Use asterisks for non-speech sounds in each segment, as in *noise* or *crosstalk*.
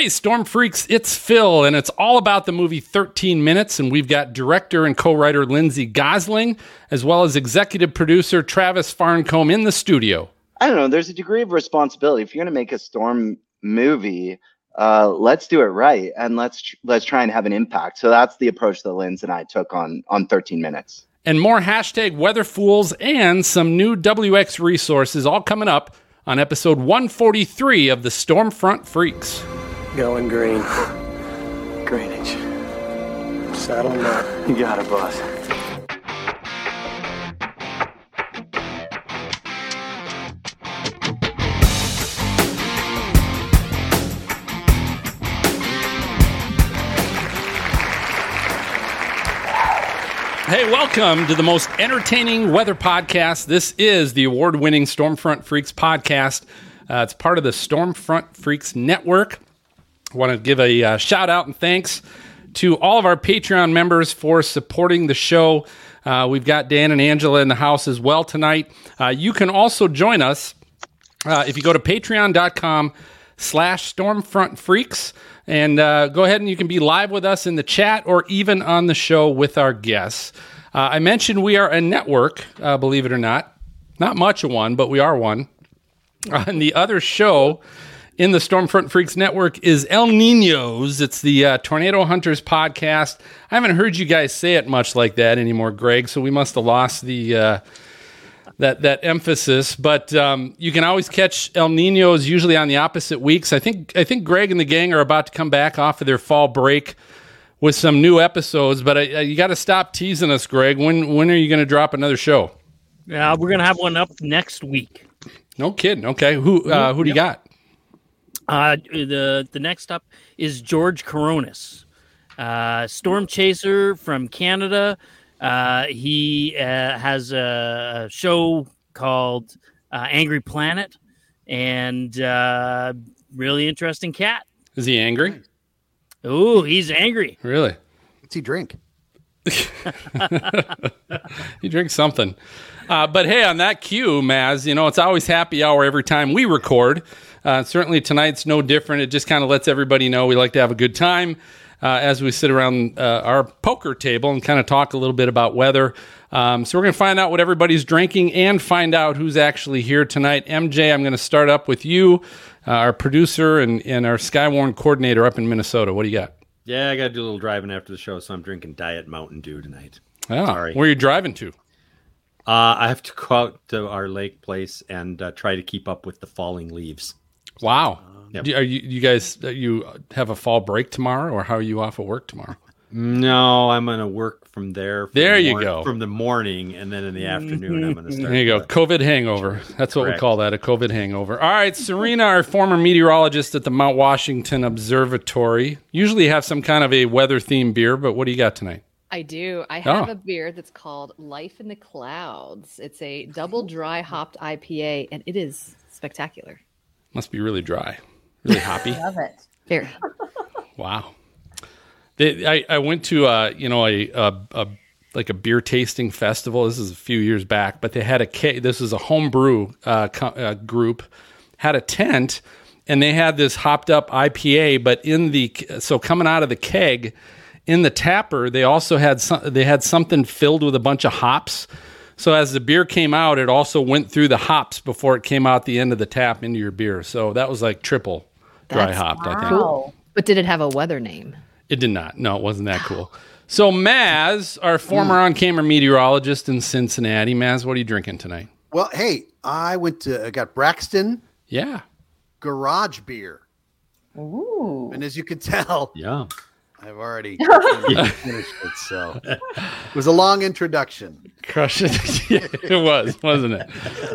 Hey, Storm Freaks, it's Phil, and it's all about the movie 13 Minutes. And we've got director and co writer Lindsay Gossling, as well as executive producer Travis Farncombe in the studio. I don't know. There's a degree of responsibility. If you're going to make a Storm movie, uh, let's do it right and let's let's try and have an impact. So that's the approach that Linz and I took on on 13 minutes. And more hashtag weather fools and some new WX resources all coming up on episode 143 of the Stormfront Freaks. Going green. Greenwich. Saddle up. You got it, boss. Hey, welcome to the most entertaining weather podcast. This is the award winning Stormfront Freaks podcast. Uh, it's part of the Stormfront Freaks network. Want to give a uh, shout out and thanks to all of our Patreon members for supporting the show. Uh, we've got Dan and Angela in the house as well tonight. Uh, you can also join us uh, if you go to patreon.com slash stormfront freaks and uh, go ahead and you can be live with us in the chat or even on the show with our guests. Uh, I mentioned we are a network, believe it or not. Not much of one, but we are one. *laughs* and the other show in the Stormfront Freaks Network is El Ninos. It's the uh, Tornado Hunters podcast. I haven't heard you guys say it much like that anymore, Greg. So we must have lost the uh, that that emphasis. But um, you can always catch El Ninos usually on the opposite weeks. I think I think Greg and the gang are about to come back off of their fall break with some new episodes. But uh, you got to stop teasing us, Greg. When when are you going to drop another show? Yeah, we're gonna have one up next week. No kidding. Okay, who uh, who do you got? Uh, the the next up is George Kourounis, uh, storm chaser from Canada. Uh, he uh, has a show called uh, Angry Planet, and uh, really interesting cat. Is he angry? Oh, he's angry. Really? What's he drink? *laughs* he drinks something. Uh, but hey, on that cue, Maz, you know, it's always happy hour every time we record. Uh, certainly tonight's no different. It just kind of lets everybody know we like to have a good time uh, as we sit around uh, our poker table and kind of talk a little bit about weather. Um, so we're going to find out what everybody's drinking and find out who's actually here tonight. MJ, I'm going to start up with you, uh, our producer and, and our Skywarn coordinator up in Minnesota. What do you got? Yeah, I got to do a little driving after the show, so I'm drinking Diet Mountain Dew tonight. Oh, Sorry. Where are you driving to? Uh, I have to go out to our lake place and uh, try to keep up with the falling leaves. Wow. Yep. Do- Are you, you guys, uh, you have a fall break tomorrow or how are you off of work tomorrow? No, I'm going to work from there. from There the you mor- go. From the morning, and then in the afternoon, I'm going to start. There you go. the- COVID hangover. That's what we call that a COVID hangover. All right. Serena, our former meteorologist at the Mount Washington Observatory, usually have some kind of a weather themed beer, but what do you got tonight? I do. I have Oh. a beer that's called Life in the Clouds. It's a double dry hopped IPA, and it is spectacular. Must be really dry, really hoppy. I *laughs* love it. Very. *laughs* Wow. They, I, I went to uh, you know a, a, a like a beer tasting festival. This is a few years back, but they had a ke- this is a homebrew uh, co- uh, group had a tent and they had this hopped up IPA, but in the so coming out of the keg in the tapper, they also had some, they had something filled with a bunch of hops. So as the beer came out, it also went through the hops before it came out the end of the tap into your beer. So that was like triple dry That's hopped. I think. Cool. But did it have a weather name? It did not. No, it wasn't that cool. So Maz, our former hmm. on-camera meteorologist in Cincinnati, Maz, what are you drinking tonight? Well, hey, I went to I got Braxton Yeah. Garage Beer, Ooh. and as you can tell, Yeah. I've already *laughs* finished it. So it was a long introduction. Crush it. *laughs* yeah, it was, wasn't it?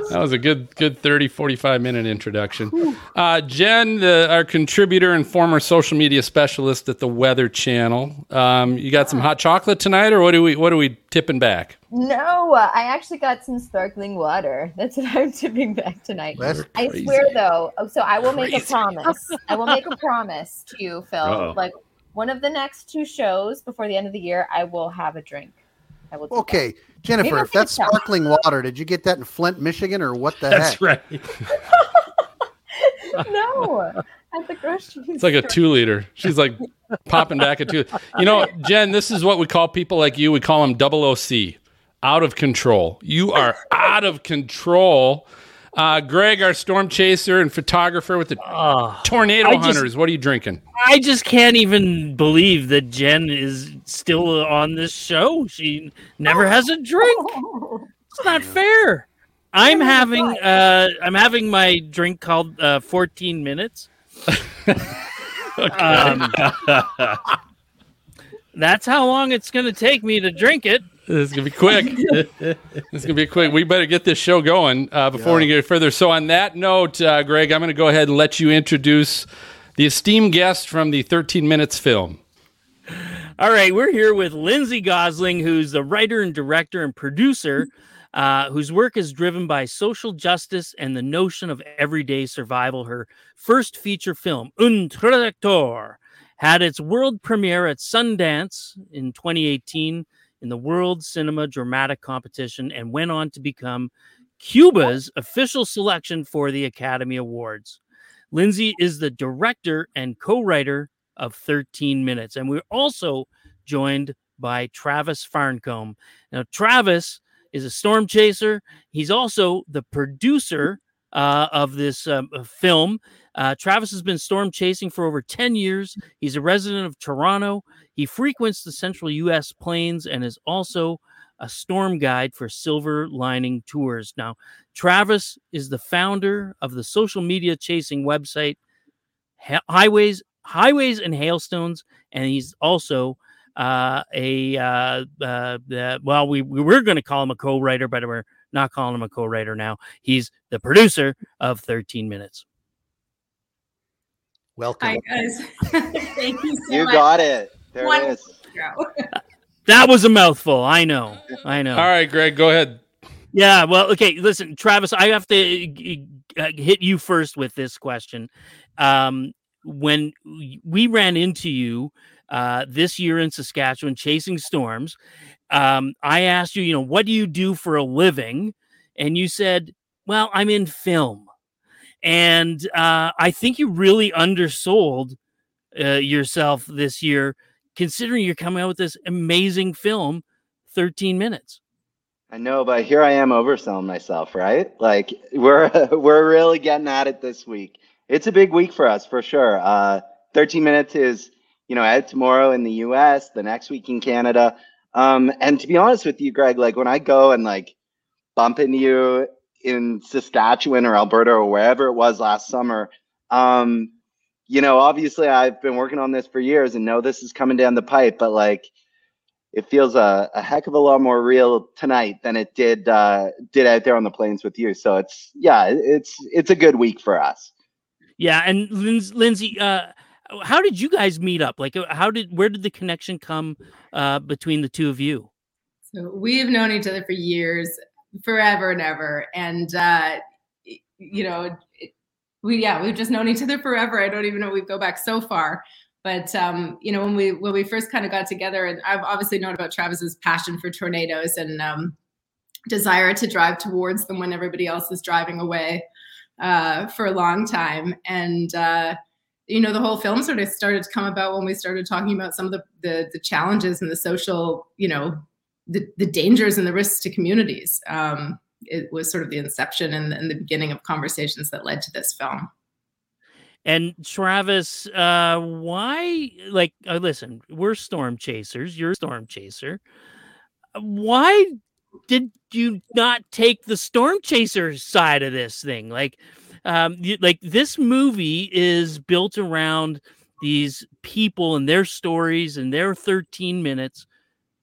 That was a good good 30 45 minute introduction. Uh, Jen, the, our contributor and former social media specialist at the Weather Channel. Um, you got some hot chocolate tonight or what do we what are we tipping back? No, uh, I actually got some sparkling water. That's what *laughs* I'm tipping back tonight. I swear, though. oh, So I will make a promise. I will make a promise to you, Phil. Uh-oh. Like one of the next two shows before the end of the year, I will have a drink. I will. do that. Okay, Jennifer, Maybe if that's I'll take a shot. sparkling water, did you get that in Flint, Michigan, or what the That's heck? right. *laughs* *laughs* no, at the grocery It's like a two liter. She's like *laughs* popping back a two. You know, Jen, this is what we call people like you. We call them double OC, out of control. You are out of control. Uh, Greg, our storm chaser and photographer with the Oh, tornado I just- hunters. What are you drinking? I just can't even believe that Jen is still on this show. She never *laughs* has a drink. It's not fair. I'm having uh, I'm having my drink called uh, 14 minutes. *laughs* Um, that's how long it's going to take me to drink it. This is gonna be quick. *laughs* this is gonna be quick. We better get this show going uh, before we get further. So, on that note, uh, Greg, I'm going to go ahead and let you introduce the esteemed guest from the 13 Minutes film. All right, we're here with Lindsay Gossling, who's the writer and director and producer, uh, whose work is driven by social justice and the notion of everyday survival. Her first feature film, Un Traductor, had its world premiere at Sundance in 2018 in the World Cinema Dramatic Competition and went on to become Cuba's official selection for the Academy Awards. Lindsay is the director and co writer of 13 minutes. And we're also joined by Travis Farncombe. Now, Travis is a storm chaser. He's also the producer uh, of this um, uh, film. Uh, Travis has been storm chasing for over 10 years. He's a resident of Toronto. He frequents the central U.S. plains and is also a storm guide for Silver Lining Tours. Now, Travis is the founder of the social media chasing website Hi- Highways Highways and Hailstones, and he's also uh, a uh, uh, well, we, we were going to call him a co-writer, but we're not calling him a co-writer now. He's the producer of 13 Minutes. Welcome. Hi guys, *laughs* thank you so You much. got it. There One- it is. *laughs* That was a mouthful. I know. I know. All right, Greg, go ahead. Yeah, well, okay. Listen, Travis, I have to uh, hit you first with this question. Um, when we ran into you uh, this year in Saskatchewan chasing storms, um, I asked you, you know, what do you do for a living? And you said, well, I'm in film. And uh, I think you really undersold uh, yourself this year, considering you're coming out with this amazing film, 13 minutes. I know, but here I am overselling myself, right? Like *laughs* we're we're really getting at it this week. It's a big week for us for sure. Uh, 13 minutes is, you know, out tomorrow in the U.S., the next week in Canada. Um, and to be honest with you, Greg, like when I go and like bump into you in Saskatchewan or Alberta or wherever it was last summer, um, you know, obviously I've been working on this for years and know this is coming down the pipe, but like it feels a, a heck of a lot more real tonight than it did uh, did out there on the plains with you. So it's yeah, it's it's a good week for us. Yeah, and Lindsay, uh, how did you guys meet up? Like, uh, how did where did the connection come uh, between the two of you? So we've known each other for years, forever and ever, and uh, you know, we yeah, we've just known each other forever. I don't even know we go back so far, but um, you know, when we when we first kind of got together, and I've obviously known about Travis's passion for tornadoes and um, desire to drive towards them when everybody else is driving away uh, for a long time, and. Uh, you know the whole film sort of started to come about when we started talking about some of the the, the challenges and the social you know the, the dangers and the risks to communities. Um, it was sort of the inception and, and the beginning of conversations that led to this film. And Travis, uh, why? Like, uh, listen, we're storm chasers. You're a storm chaser. Why did you not take the storm chaser side of this thing? Like, um, you, like this movie is built around these people and their stories and their 13 minutes.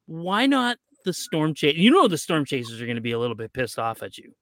Why not the storm chase? You know, the storm chasers are going to be a little bit pissed off at you.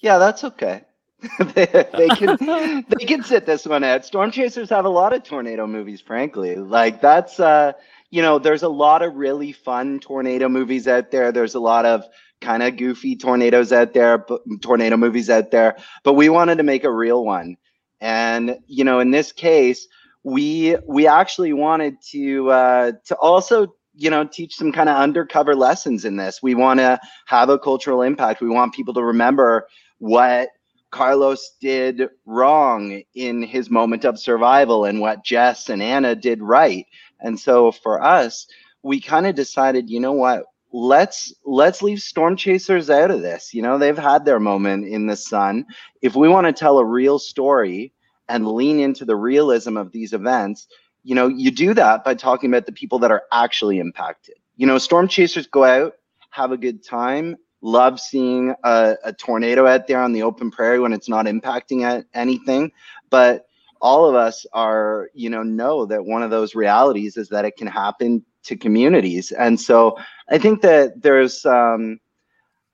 Yeah, that's okay. *laughs* they, they can *laughs* they can sit this one out. Storm Chasers have a lot of tornado movies, frankly. Like that's uh you know, there's a lot of really fun tornado movies out there. There's a lot of kind of goofy tornadoes out there, but tornado movies out there. But we wanted to make a real one. And you know, in this case, we we actually wanted to uh to also you know teach some kind of undercover lessons in this we want to have a cultural impact we want people to remember what Carlos did wrong in his moment of survival and what Jess and Anna did right. And so for us, we kind of decided, you know what? Let's let's leave storm chasers out of this. You know, they've had their moment in the sun. If we want to tell a real story and lean into the realism of these events, you know, you do that by talking about the people that are actually impacted. You know, storm chasers go out, have a good time, love seeing a, a tornado out there on the open prairie when it's not impacting at anything. But all of us are, you know, know that one of those realities is that it can happen to communities. And so I think that there's, um,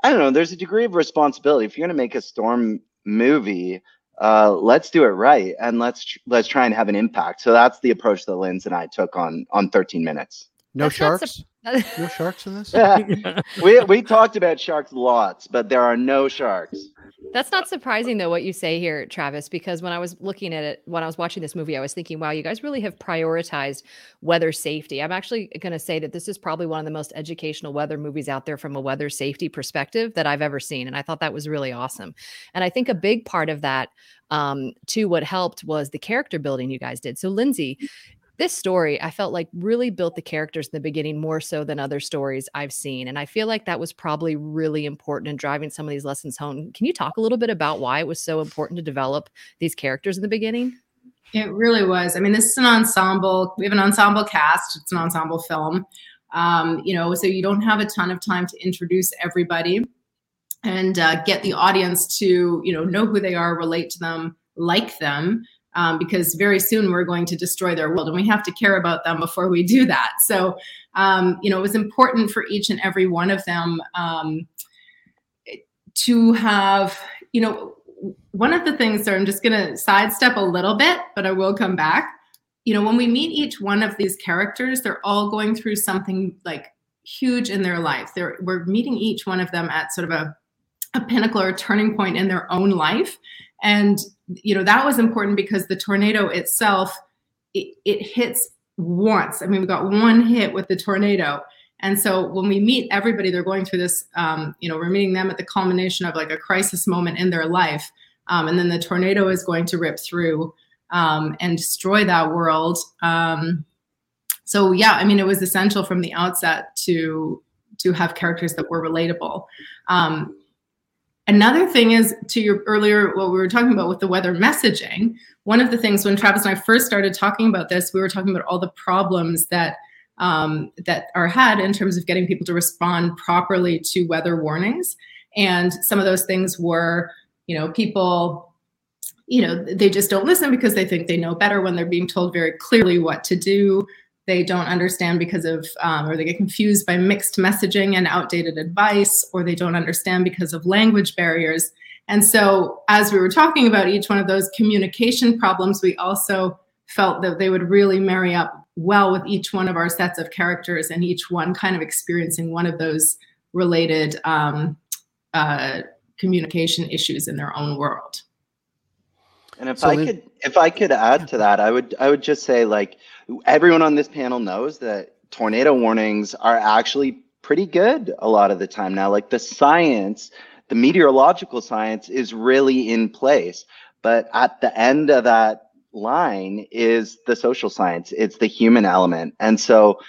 I don't know, there's a degree of responsibility. If you're going to make a storm movie, uh, let's do it right and let's tr- let's try and have an impact. So that's the approach that Linz and I took on on 13 minutes. No That's sharks. sup- *laughs* no sharks in this. *laughs* we we talked about sharks lots, but there are no sharks. That's not surprising though what you say here, Travis, because when I was looking at it, when I was watching this movie, I was thinking, wow, you guys really have prioritized weather safety. I'm actually going to say that this is probably one of the most educational weather movies out there from a weather safety perspective that I've ever seen. And I thought that was really awesome. And I think a big part of that, um, too, what helped was the character building you guys did. So, Lindsay, this story I felt like really built the characters in the beginning more so than other stories I've seen. And I feel like that was probably really important in driving some of these lessons home. Can you talk a little bit about why it was so important to develop these characters in the beginning? It really was. I mean, this is an ensemble. We have an ensemble cast. It's an ensemble film. Um, you know, so you don't have a ton of time to introduce everybody and uh, get the audience to, you know, know who they are, relate to them, like them, um, because very soon we're going to destroy their world, and we have to care about them before we do that. So, um, you know, it was important for each and every one of them um, to have, you know, one of the things, so I'm just going to sidestep a little bit, but I will come back. You know, when we meet each one of these characters, they're all going through something like huge in their life. They're, we're meeting each one of them at sort of a, a pinnacle or a turning point in their own life. And, you know, that was important because the tornado itself, it, it hits once. I mean, we got one hit with the tornado. And so when we meet everybody, they're going through this, um, you know, we're meeting them at the culmination of like a crisis moment in their life. Um, and then the tornado is going to rip through um, and destroy that world. Um, so yeah, I mean, it was essential from the outset to to have characters that were relatable. Um, another thing is to your earlier what we were talking about with the weather messaging. One of the things when Travis and I first started talking about this, we were talking about all the problems that um, that are had in terms of getting people to respond properly to weather warnings. And some of those things were, you know, people, you know, they just don't listen because they think they know better when they're being told very clearly what to do. They don't understand because of, um, or they get confused by mixed messaging and outdated advice, or they don't understand because of language barriers. And so, as we were talking about each one of those communication problems, we also felt that they would really marry up well with each one of our sets of characters and each one kind of experiencing one of those related um, uh, communication issues in their own world. And if So I then- could, if I could add to that, I would, I would just say like everyone on this panel knows that tornado warnings are actually pretty good a lot of the time now. Like the science, the meteorological science is really in place, but at the end of that line is the social science. It's the human element, and so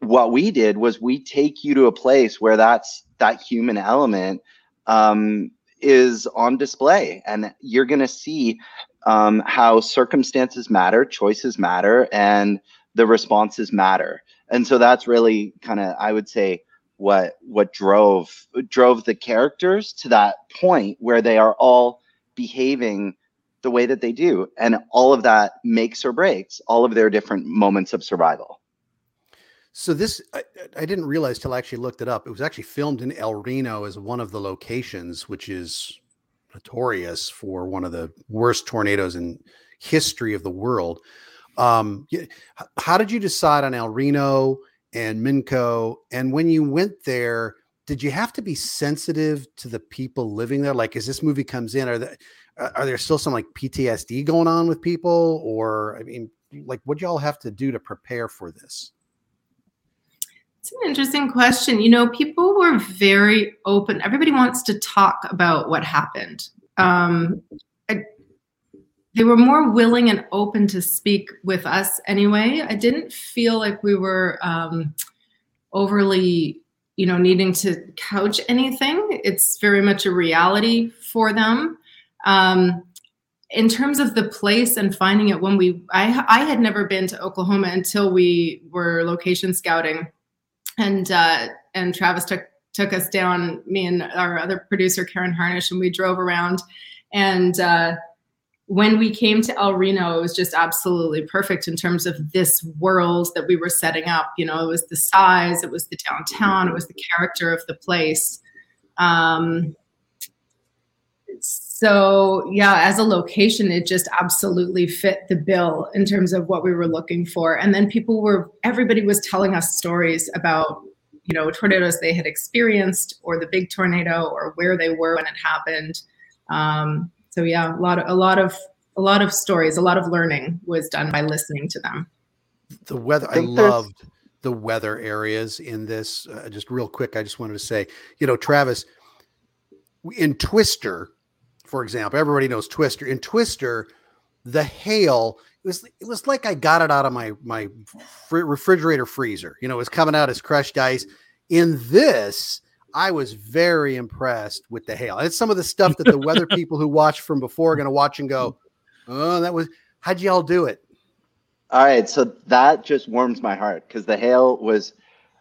what we did was we take you to a place where that's that human element um, is on display, and you're going to see um, how circumstances matter, choices matter, and the responses matter. And so that's really kind of, I would say, what what drove drove the characters to that point where they are all behaving the way that they do, and all of that makes or breaks all of their different moments of survival. So this, I, I didn't realize till I actually looked it up. It was actually filmed in El Reno as one of the locations, which is notorious for one of the worst tornadoes in history of the world. Um, how did you decide on El Reno and Minco? And when you went there, did you have to be sensitive to the people living there? Like, as this movie comes in, are there are there still some like PTSD going on with people, or I mean, like, what y'all have to do to prepare for this? It's an interesting question. You know, people were very open. Everybody wants to talk about what happened. um, I, they were more willing and open to speak with us anyway. I didn't feel like we were um, overly, you know, needing to couch anything. It's very much a reality for them. Um, in terms of the place and finding it when we I, I had never been to oklahoma until we were location scouting and uh, and travis took took us down me and our other producer karen harnisch and we drove around. And uh, when we came to el reno it was just absolutely perfect in terms of this world that we were setting up. You know it was the size it was the downtown it was the character of the place. Um, so yeah as a location it just absolutely fit the bill in terms of what we were looking for. And then people were everybody was telling us stories about you know tornadoes they had experienced or the big tornado or where they were when it happened. Um, so yeah a lot of a lot of a lot of stories a lot of learning was done by listening to them. The weather i, loved the weather areas in this. Uh, just real quick i just wanted to say you know travis in twister for example everybody knows twister in twister the hail it was it was like i got it out of my my fr- refrigerator freezer you know it was coming out as crushed ice in this i was very impressed with the hail it's some of the stuff that the weather *laughs* people who watch from before are going to watch and go oh that was how'd y'all do it All right, so that just warms my heart because the hail was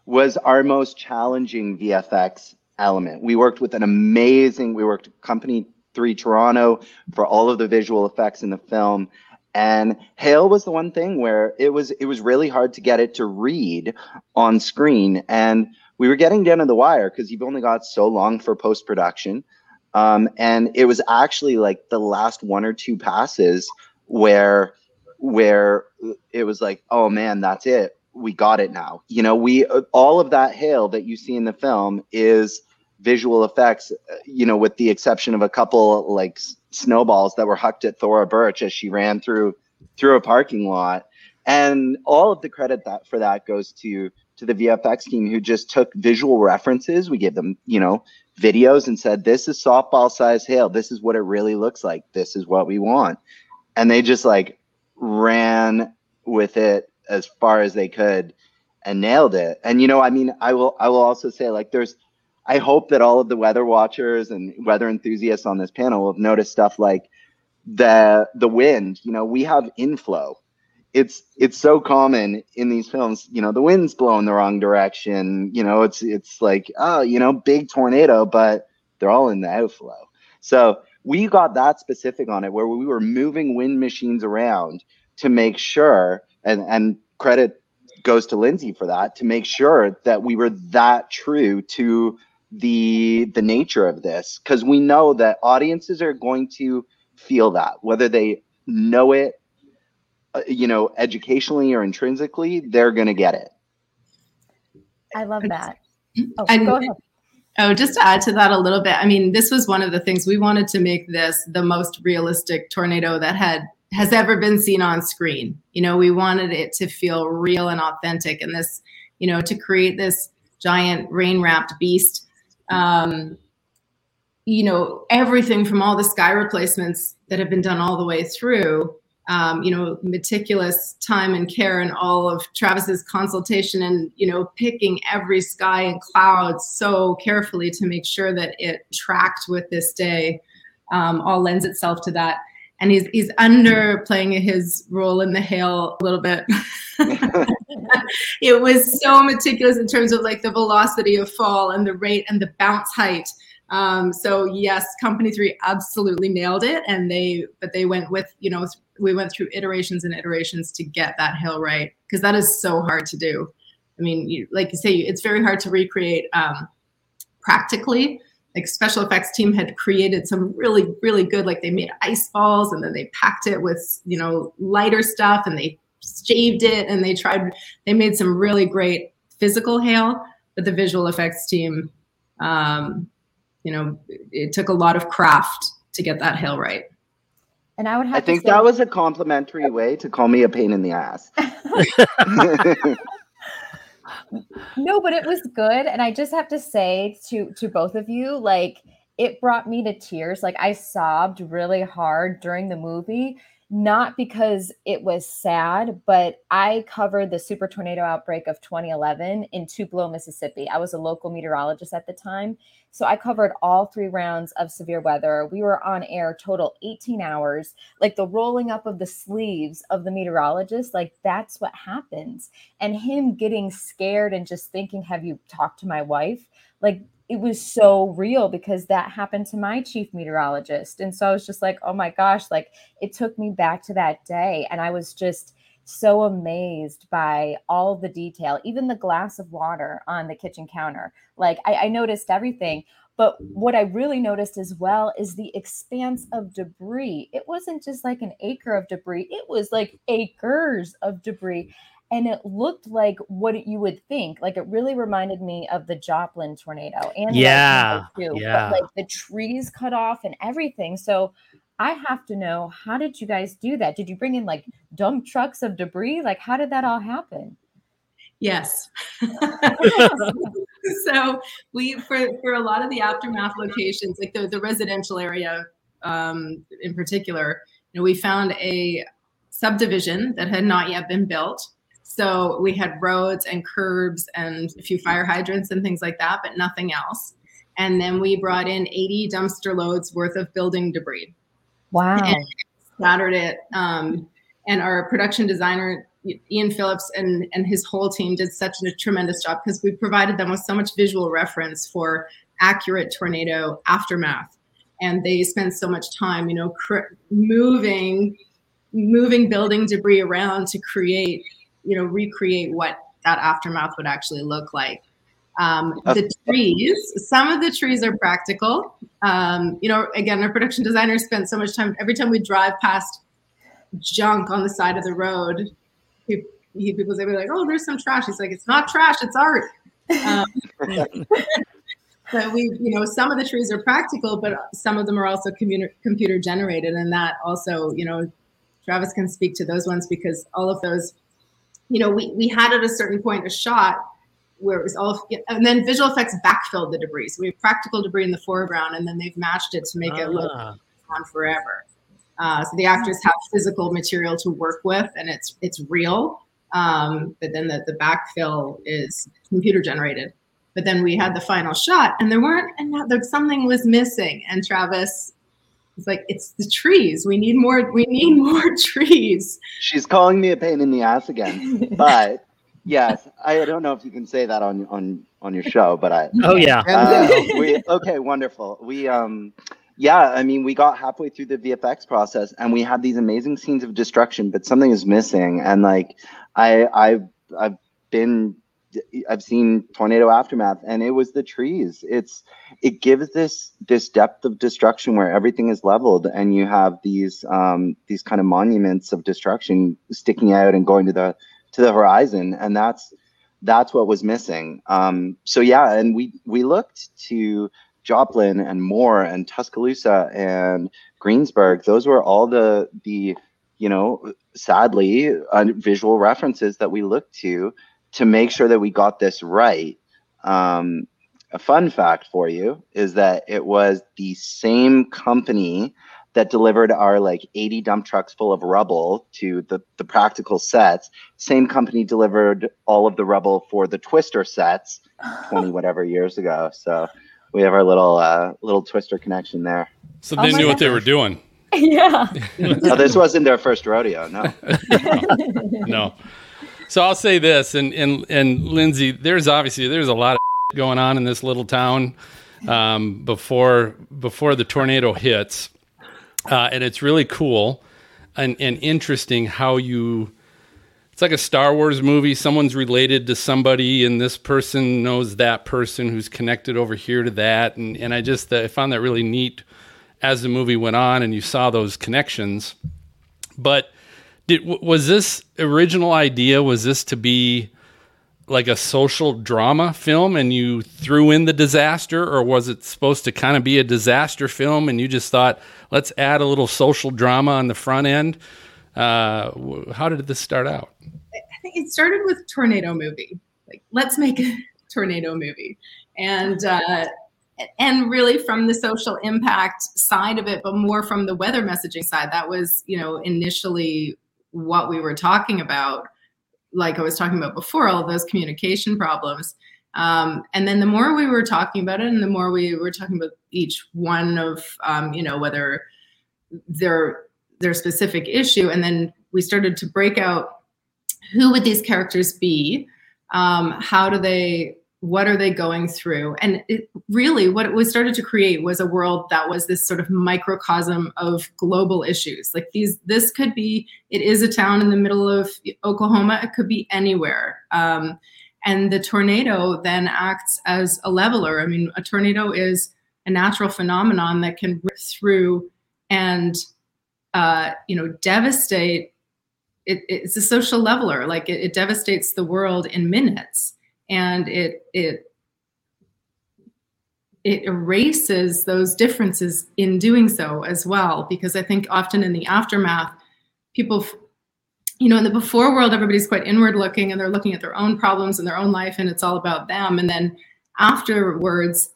was our most challenging VFX element. We worked with an amazing. We worked with Company Three Toronto for all of the visual effects in the film, and hail was the one thing where it was it was really hard to get it to read on screen, and we were getting down to the wire because you've only got so long for post production, um, and it was actually like the last one or two passes where where it was like, oh man, that's it. We got it now. You know, we all of that hail that you see in the film is visual effects. uh, You know, with the exception of a couple like snowballs that were hucked at Thora Birch as she ran through through a parking lot. And all of the credit that for that goes to to the VFX team who just took visual references. We gave them, you know, videos and said, "This is softball size hail. This is what it really looks like. This is what we want." And they just like ran with it as far as they could and nailed it. And you know, I mean, I will I will also say like there's I hope that all of the weather watchers and weather enthusiasts on this panel have noticed stuff like the the wind, you know, we have inflow. It's it's so common in these films, you know, the wind's blowing the wrong direction, you know, it's it's like, oh, you know, big tornado, but they're all in the outflow. So we got that specific on it where we were moving wind machines around to make sure and and credit goes to Lindsay for that to make sure that we were that true to the the nature of this because we know that audiences are going to feel that whether they know it uh, you know educationally or intrinsically they're going to get it I love that. Oh, And- go ahead. Oh, just to add to that a little bit. I mean, this was one of the things we wanted to make this the most realistic tornado that had has ever been seen on screen. You know, we wanted it to feel real and authentic, and this, you know, to create this giant rain wrapped beast. Um, you know, everything from all the sky replacements that have been done all the way through. Um, you know, meticulous time and care and all of Travis's consultation and, you know, picking every sky and cloud so carefully to make sure that it tracked with this day um, all lends itself to that. And he's, he's underplaying his role in the hail a little bit. *laughs* it was so meticulous in terms of like the velocity of fall and the rate and the bounce height. Um, so yes, company three absolutely nailed it. And they, but they went with, you know, we went through iterations and iterations to get that hill right. Cause that is so hard to do. I mean, you, like you say, it's very hard to recreate um, practically. Like special effects team had created some really, really good, like they made ice balls and then they packed it with, you know, lighter stuff and they shaved it and they tried, they made some really great physical hail, but the visual effects team, um, you know, it took a lot of craft to get that hail right. And I would have i think to say, that was a complimentary way to call me a pain in the ass *laughs* *laughs* no, but it was good. And I just have to say to to both of you, like it brought me to tears. Like I sobbed really hard during the movie, not because it was sad, but I covered the super tornado outbreak of 2011 in Tupelo, Mississippi. I was a local meteorologist at the time. So I covered all three rounds of severe weather. We were on air total 18 hours. Like the rolling up of the sleeves of the meteorologist, like that's what happens. And him getting scared and just thinking, Have you talked to my wife? Like it was so real because that happened to my chief meteorologist. And so I was just like, oh my gosh, like it took me back to that day. And I was just so amazed by all the detail, even the glass of water on the kitchen counter. Like I, I noticed everything. But what I really noticed as well is the expanse of debris. It wasn't just like an acre of debris, it was like acres of debris and it looked like what you would think. Like it really reminded me of the Joplin tornado and Yeah, too, but, yeah. like the trees cut off and everything. So I have to know how did you guys do that? Did you bring in like dump trucks of debris? Like how did that all happen? Yes. *laughs* so we for for a lot of the aftermath locations, like the the residential area um, in particular, you know, we found a subdivision that had not yet been built. So we had roads and curbs and a few fire hydrants and things like that, but nothing else. And then we brought in 80 dumpster loads worth of building debris Wow. and scattered it. Um, and our production designer Ian Phillips and and his whole team did such a tremendous job because we provided them with so much visual reference for accurate tornado aftermath, and they spent so much time, you know, cr- moving moving building debris around to create, you know, recreate what that aftermath would actually look like. Um, the trees, some of the trees are practical. Um, you know, again, our production designer spent so much time. Every time we drive past junk on the side of the road, he, he, people say like, "Oh, there's some trash." He's like, "It's not trash, it's art." Um, *laughs* but we, you know, some of the trees are practical, but some of them are also computer computer generated, and that also, you know, Travis can speak to those ones because all of those, you know, we we had at a certain point a shot where it was all, and then visual effects backfilled the debris. So we have practical debris in the foreground, and then they've matched it to make it look Ah. on forever. Uh, so the actors have physical material to work with, and it's it's real. Um, but then the, the backfill is computer generated. But then we had the final shot, and there weren't, and now there, something was missing. And Travis was like, "It's the trees. We need more. We need *laughs* more trees." She's calling me a pain in the ass again. *laughs* But yes, I don't know if you can say that on on on your show, but I Oh yeah. uh, we okay, wonderful. We um yeah, I mean we got halfway through the VFX process and we had these amazing scenes of destruction, but something is missing. And like I I've I've been I've seen tornado aftermath and it was the trees. It's it gives this this depth of destruction where everything is leveled and you have these um these kind of monuments of destruction sticking out and going to the to the horizon and that's that's what was missing. Um, so yeah, and we we looked to Joplin and Moore and Tuscaloosa and Greensburg. Those were all the the you know sadly uh, visual references that we looked to to make sure that we got this right. Um, a fun fact for you is that it was the same company that delivered our like 80 dump trucks full of rubble to the, the practical sets. Same company delivered all of the rubble for the twister sets 20 *laughs* whatever years ago. So we have our little uh, little twister connection there. So Oh they my knew what they were doing. *laughs* yeah. No, this wasn't their first rodeo. No. *laughs* no. So I'll say this, and and and Lindsay, there's obviously there's a lot of *laughs* going on in this little town um, before before the tornado hits, uh, and it's really cool and and interesting how you. It's like a Star Wars movie. Someone's related to somebody, and this person knows that person who's connected over here to that. And and I just I found that really neat as the movie went on, and you saw those connections. But did was this original idea? Was this to be like a social drama film, and you threw in the disaster, or was it supposed to kind of be a disaster film, and you just thought, let's add a little social drama on the front end? Uh, how did this start out? I think it started with tornado movie. Like, let's make a *laughs* tornado movie. And uh, and really from the social impact side of it, but more from the weather messaging side. That was, you know, initially what we were talking about. Like I was talking about before, all those communication problems. Um, and then the more we were talking about it, and the more we were talking about each one of, um, you know, whether their their specific issue, and then we started to break out who would these characters be, um, how do they what are they going through? And it, really what we started to create was a world that was this sort of microcosm of global issues. Like these this could be it is a town in the middle of oklahoma. It could be anywhere. Um, and the tornado then acts as a leveler. I mean a tornado is a natural phenomenon that can rip through and uh, you know devastate it, it's a social leveler. Like it, it devastates the world in minutes and it it it erases those differences in doing so as well because i think often in the aftermath people you know in the before world everybody's quite inward looking and they're looking at their own problems and their own life and it's all about them. And then afterwards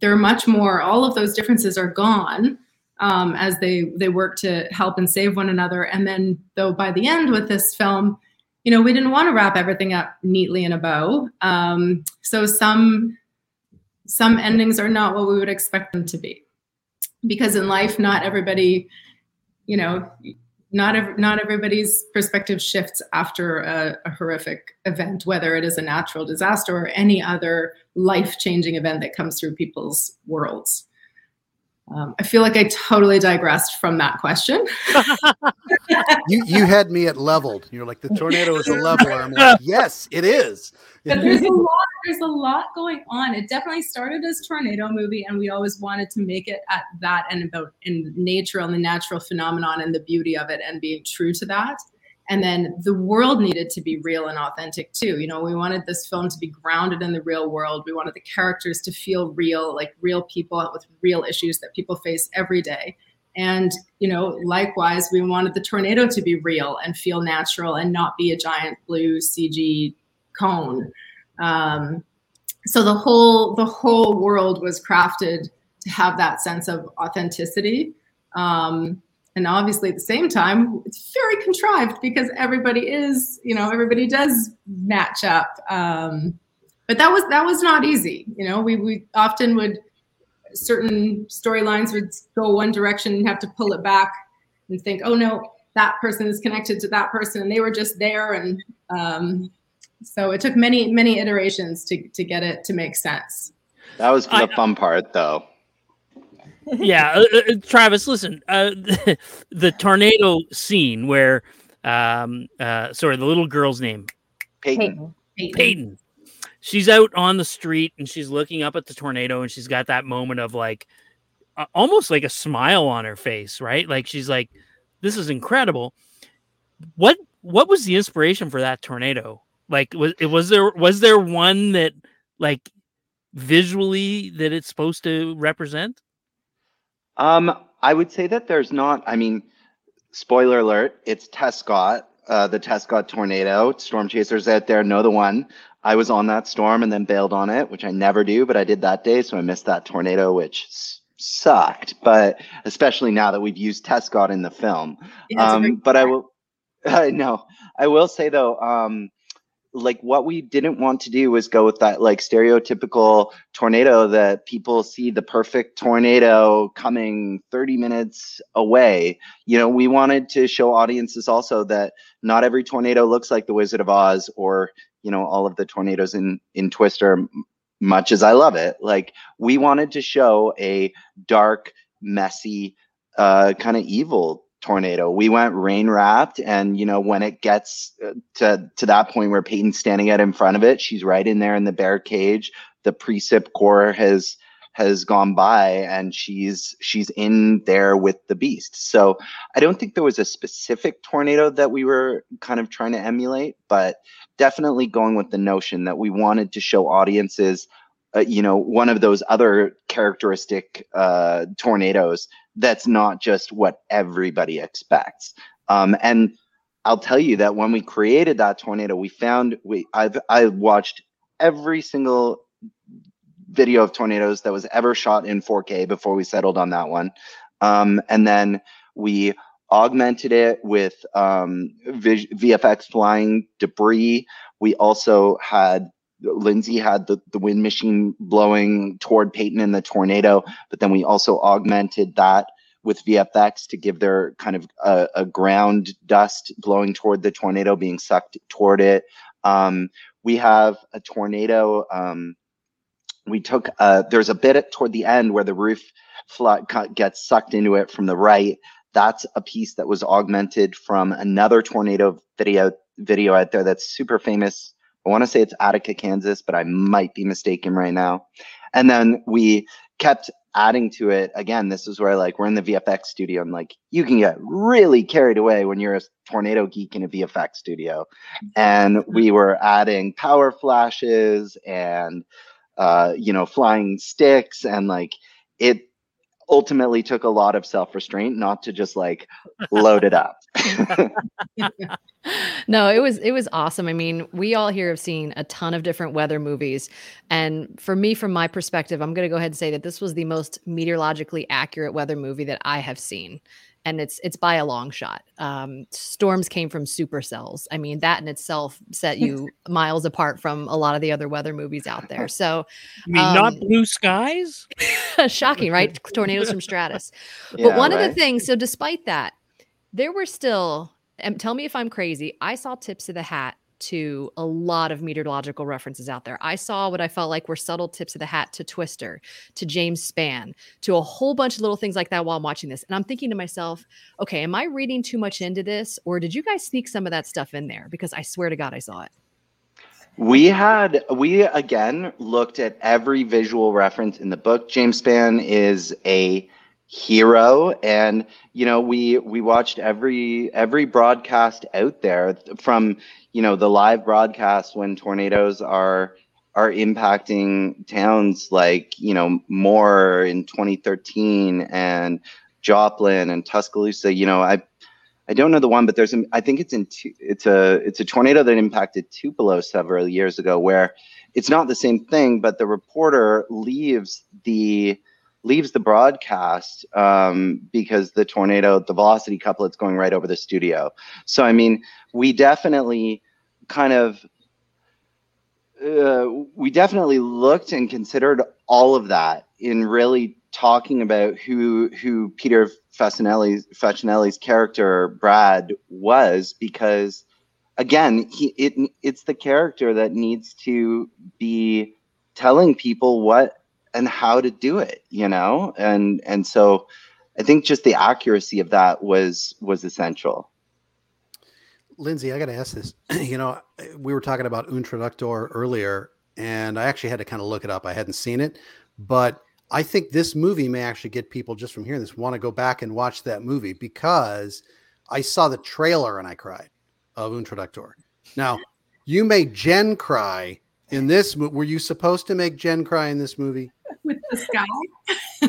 they're much more all of those differences are gone um, as they they work to help and save one another. And then though by the end with this film you know, we didn't want to wrap everything up neatly in a bow. Um, so some some endings are not what we would expect them to be, because in life, not everybody, you know, not ev- not everybody's perspective shifts after a, a horrific event, whether it is a natural disaster or any other life changing event that comes through people's worlds. Um, I feel like I totally digressed from that question. *laughs* you you had me at leveled. You're like the tornado is a leveler. I'm like, yes, it is. But there's a lot. There's a lot going on. It definitely started as tornado movie, and we always wanted to make it at that and about in nature and the natural phenomenon and the beauty of it, and being true to that and then the world needed to be real and authentic too. You know we wanted this film to be grounded in the real world. We wanted the characters to feel real like real people with real issues that people face every day. And you know likewise we wanted the tornado to be real and feel natural and not be a giant blue cg cone. Um, so the whole the whole world was crafted to have that sense of authenticity. Um, and obviously at the same time it's very contrived because everybody is you know everybody does match up. Um, but that was that was not easy. You know we, we often would certain storylines would go one direction and have to pull it back and think oh no that person is connected to that person and they were just there. And um, so it took many many iterations to to get it to make sense. That was the I, fun part though yeah, uh, uh, Travis, listen, uh, the, *laughs* the, tornado scene where, um, uh, sorry, the little girl's name, Peyton. Peyton. Peyton. She's out on the street and she's looking up at the tornado and she's got that moment of like, uh, almost like a smile on her face, right? Like she's like, "This is incredible." What what was the inspiration for that tornado? Like, was it was there was there one that like visually that it's supposed to represent? Um, I would say that there's not. I mean, spoiler alert: it's Tescott, uh, the Tescott tornado. Storm chasers out there know the one. I was on that storm and then bailed on it, which I never do, but I did that day, so I missed that tornado, which s- sucked. But especially now that we've used Tescott in the film. Yeah, um, but I will. *laughs* I know. I will say though. Um, like what we didn't want to do was go with that like stereotypical tornado that people see the perfect tornado coming 30 minutes away. You know we wanted to show audiences also that not every tornado looks like the wizard of oz or you know all of the tornadoes in in twister much as i love it. Like we wanted to show a dark messy uh kind of evil tornado. We went rain wrapped, and you know when it gets uh, to to that point where Peyton's standing out in front of it, she's right in there in the bear cage. The precip core has has gone by, and she's she's in there with the beast. So I don't think there was a specific tornado that we were kind of trying to emulate, but definitely going with the notion that we wanted to show audiences. Uh, you know, one of those other characteristic uh, tornadoes that's not just what everybody expects. Um, and I'll tell you that when we created that tornado, we found we I've I watched every single video of tornadoes that was ever shot in 4K before we settled on that one. Um, and then we augmented it with um, VFX flying debris. We also had Lindsay had the, the wind machine blowing toward Peyton in the tornado, but then we also augmented that with VFX to give their kind of a, a ground dust blowing toward the tornado being sucked toward it. Um, we have a tornado. Um, we took uh, there's a bit toward the end where the roof flood gets sucked into it from the right. That's a piece that was augmented from another tornado video video out there that's super famous. I want to say it's Attica, Kansas, but I might be mistaken right now. And then we kept adding to it. Again this is where like we're in the vfx studio and like you can get really carried away when you're a tornado geek in a vfx studio. And we were adding power flashes and uh you know flying sticks and like it ultimately took a lot of self-restraint not to just like load it up. *laughs* No it was it was awesome. I mean we all here have seen a ton of different weather movies. And for me from my perspective i'm going to go ahead and say that this was the most meteorologically accurate weather movie that i have seen and it's it's by a long shot. Um, storms came from supercells. I mean, that in itself set you *laughs* miles apart from a lot of the other weather movies out there. So, you mean um, not blue skies? *laughs* shocking, right? *laughs* Tornadoes from Stratus. Yeah, but one right? of the things, so despite that, there were still. And tell me if I'm crazy. I saw tips of the hat to a lot of meteorological references out there. I saw what I felt like were subtle tips of the hat to Twister, to James Spann, to a whole bunch of little things like that while I'm watching this. And I'm thinking to myself, okay, am I reading too much into this or did you guys sneak some of that stuff in there? Because I swear to God, I saw it. We had we again looked at every visual reference in the book. James Spann is a hero and you know we we watched every every broadcast out there from you know the live broadcast when tornadoes are are impacting towns like you know Moore in 2013 and Joplin and Tuscaloosa. You know, I I don't know the one, but there's a, I think it's in it's a it's a tornado that impacted Tupelo several years ago where it's not the same thing, but the reporter leaves the leaves the broadcast um, because the tornado, the velocity couplet's going right over the studio. So, I mean, we definitely kind of, uh, we definitely looked and considered all of that in really talking about who who Peter Facinelli's Facinelli's character Brad was because again he it it's the character that needs to be telling people what and how to do it you know? And and so i think just the accuracy of that was was essential. Lindsay i got to ask this. *clears throat* You know we were talking about Un Traductor earlier and i actually had to kind of look it up. I hadn't seen it but i think this movie may actually get people just from hearing this want to go back and watch that movie because i saw the trailer and i cried of Un Traductor now you made jen cry in this were you supposed to make jen cry in this movie *laughs* with the sky. *laughs*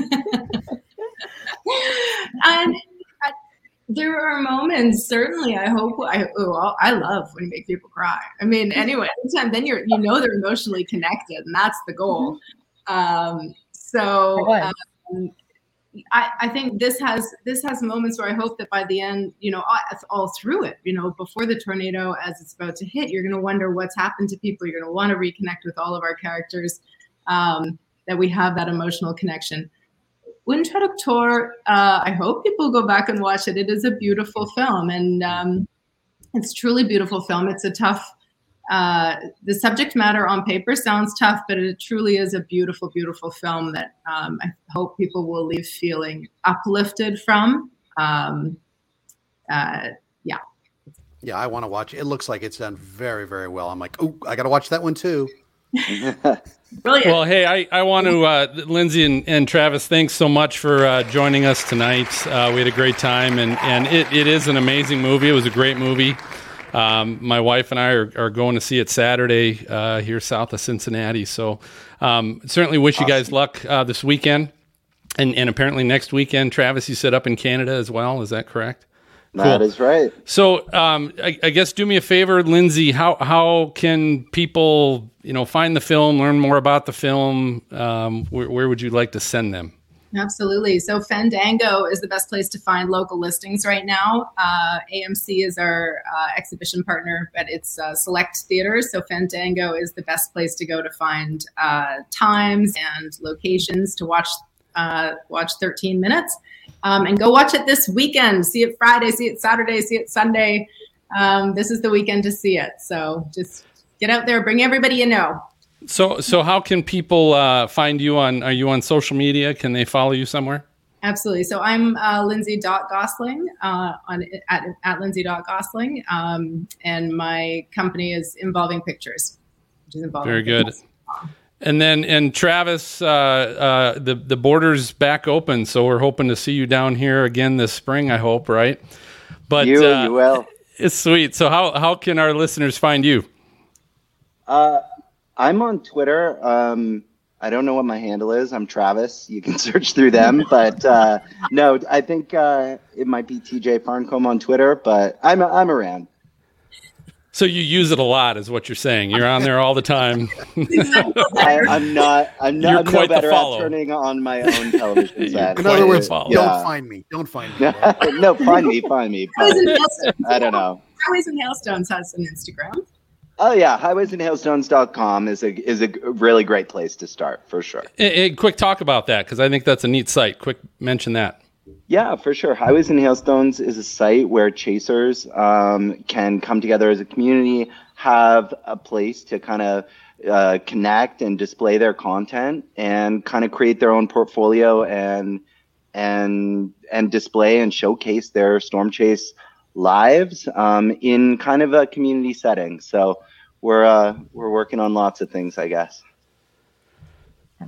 and uh, there are moments, certainly. I hope. I oh, I love when you make people cry. I mean, anyway, anytime then you're you know they're emotionally connected, and that's the goal. Um, so. Um, I, I, think this has this has moments where I hope that by the end, you know, all, all through it, you know, before the tornado, as it's about to hit, you're going to wonder what's happened to people. You're going to want to reconnect with all of our characters. Um, that we have that emotional connection. Un Traductor, uh, I hope people go back and watch it. It is a beautiful film, and um, it's truly beautiful film. It's a tough. Uh, the subject matter on paper sounds tough, but it truly is a beautiful, beautiful film that um, I hope people will leave feeling uplifted from. Um, uh, yeah. Yeah, I want to watch it. It looks like it's done very, very well. I'm like, oh, I got to watch that one too. *laughs* Brilliant. Well, hey, I, I want to, uh, Lindsay and, and Travis, thanks so much for uh, joining us tonight. Uh, we had a great time, and, and it, it is an amazing movie. It was a great movie. Um, my wife and I are, are going to see it Saturday uh, here south of Cincinnati. So um, certainly wish awesome. you guys luck uh, this weekend. And, and apparently next weekend, Travis, you set up in Canada as well. Is that correct? That Cool. is right. So, um, I, I guess do me a favor, Lindsay. How how can people, you know, find the film, learn more about the film? Um, where, where would you like to send them? Absolutely. So Fandango is the best place to find local listings right now. Uh, AMC is our uh, exhibition partner, but it's uh, select theaters. So Fandango is the best place to go to find uh, times and locations to watch uh, watch 13 minutes. Um, and go watch it this weekend. See it Friday, see it Saturday, see it Sunday. Um, this is the weekend to see it. So just get out there, bring everybody you know. So, so how can people uh, find you on? Are you on social media? Can they follow you somewhere? Absolutely. So I'm uh, Lindsay.Gossling uh, on at, at Lindsay.Gossling. Um, and my company is Involving Pictures, which is involving Very good. Pictures. And then, and Travis, uh, uh, the the borders back open, so we're hoping to see you down here again this spring. I hope, right? But you, uh, you will. *laughs* it's sweet. So, how how can our listeners find you? Uh, I'm on Twitter. Um, I don't know what my handle is. I'm Travis. You can *laughs* search through them, but uh, no, I think uh, it might be TJ Farncombe on Twitter. But I'm I'm around. So you use it a lot, is what you're saying. You're on there all the time. *laughs* I, I'm not. I'm You're not. I'm quite the better follow. at turning on my own television *laughs* set. In other words, follow. don't Yeah. find me. Don't find me. no, find me, find me. But I don't know. Highways and Hailstones has an Instagram. Oh yeah, highwaysandhailstones.com is a is a really great place to start for sure. Quick talk about that because I think that's a neat site. Quick mention that. Yeah, for sure. Highways and Hailstones is a site where chasers um, can come together as a community, have a place to kind of uh, connect and display their content, and kind of create their own portfolio and and and display and showcase their storm chase lives um, in kind of a community setting. So we're uh, we're working on lots of things, I guess.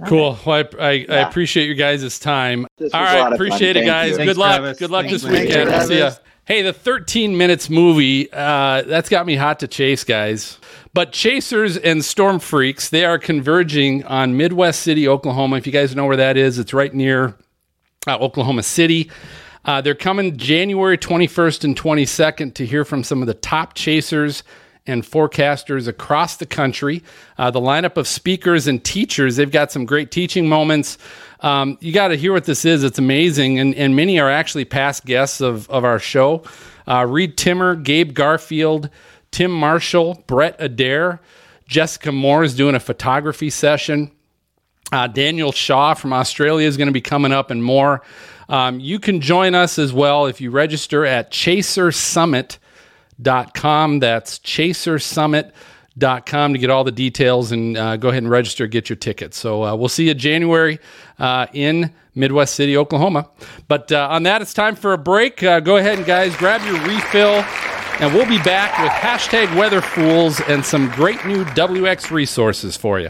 Cool. Well, I, I, I appreciate you guys' time. This All was a right, lot of fun. appreciate it, guys. you. Good luck. Travis. Good luck Thanks, this weekend. We'll see ya. Hey, the 13 minutes movie, uh, that's got me hot to chase, guys. But Chasers and Storm Freaks, they are converging on Midwest City, Oklahoma. If you guys know where that is, it's right near uh, Oklahoma City. Uh, they're coming January 21st and 22nd to hear from some of the top chasers and forecasters across the country. Uh, the lineup of speakers and teachers, they've got some great teaching moments. Um, you got to hear what this is. It's amazing. And, and many are actually past guests of, of our show. Uh, Reed Timmer, Gabe Garfield, Tim Marshall, Brett Adair, Jessica Moore is doing a photography session. Uh, Daniel Shaw from Australia is going to be coming up and more. Um, you can join us as well if you register at chasersummit.com. That's chasersummit.com to get all the details and uh, go ahead and register, get your tickets. So uh, we'll see you January uh, in Midwest City, Oklahoma. But uh, on that, it's time for a break. Uh, go ahead and, guys, grab your refill. And we'll be back with hashtag weather fools and some great new WX resources for you.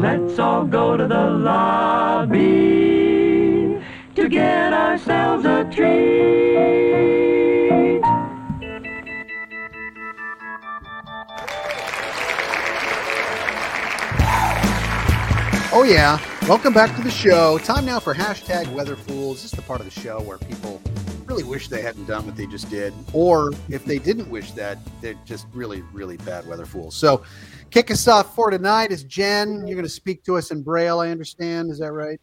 Let's all go to the lobby to get ourselves a treat. Oh yeah. Welcome back to the show. Time now for hashtag weather fools. This is the part of the show where people really wish they hadn't done what they just did. Or if they didn't wish that, they're just really, really bad weather fools. So kick us off for tonight is Jen. You're gonna speak to us in Braille, I understand. Is that right?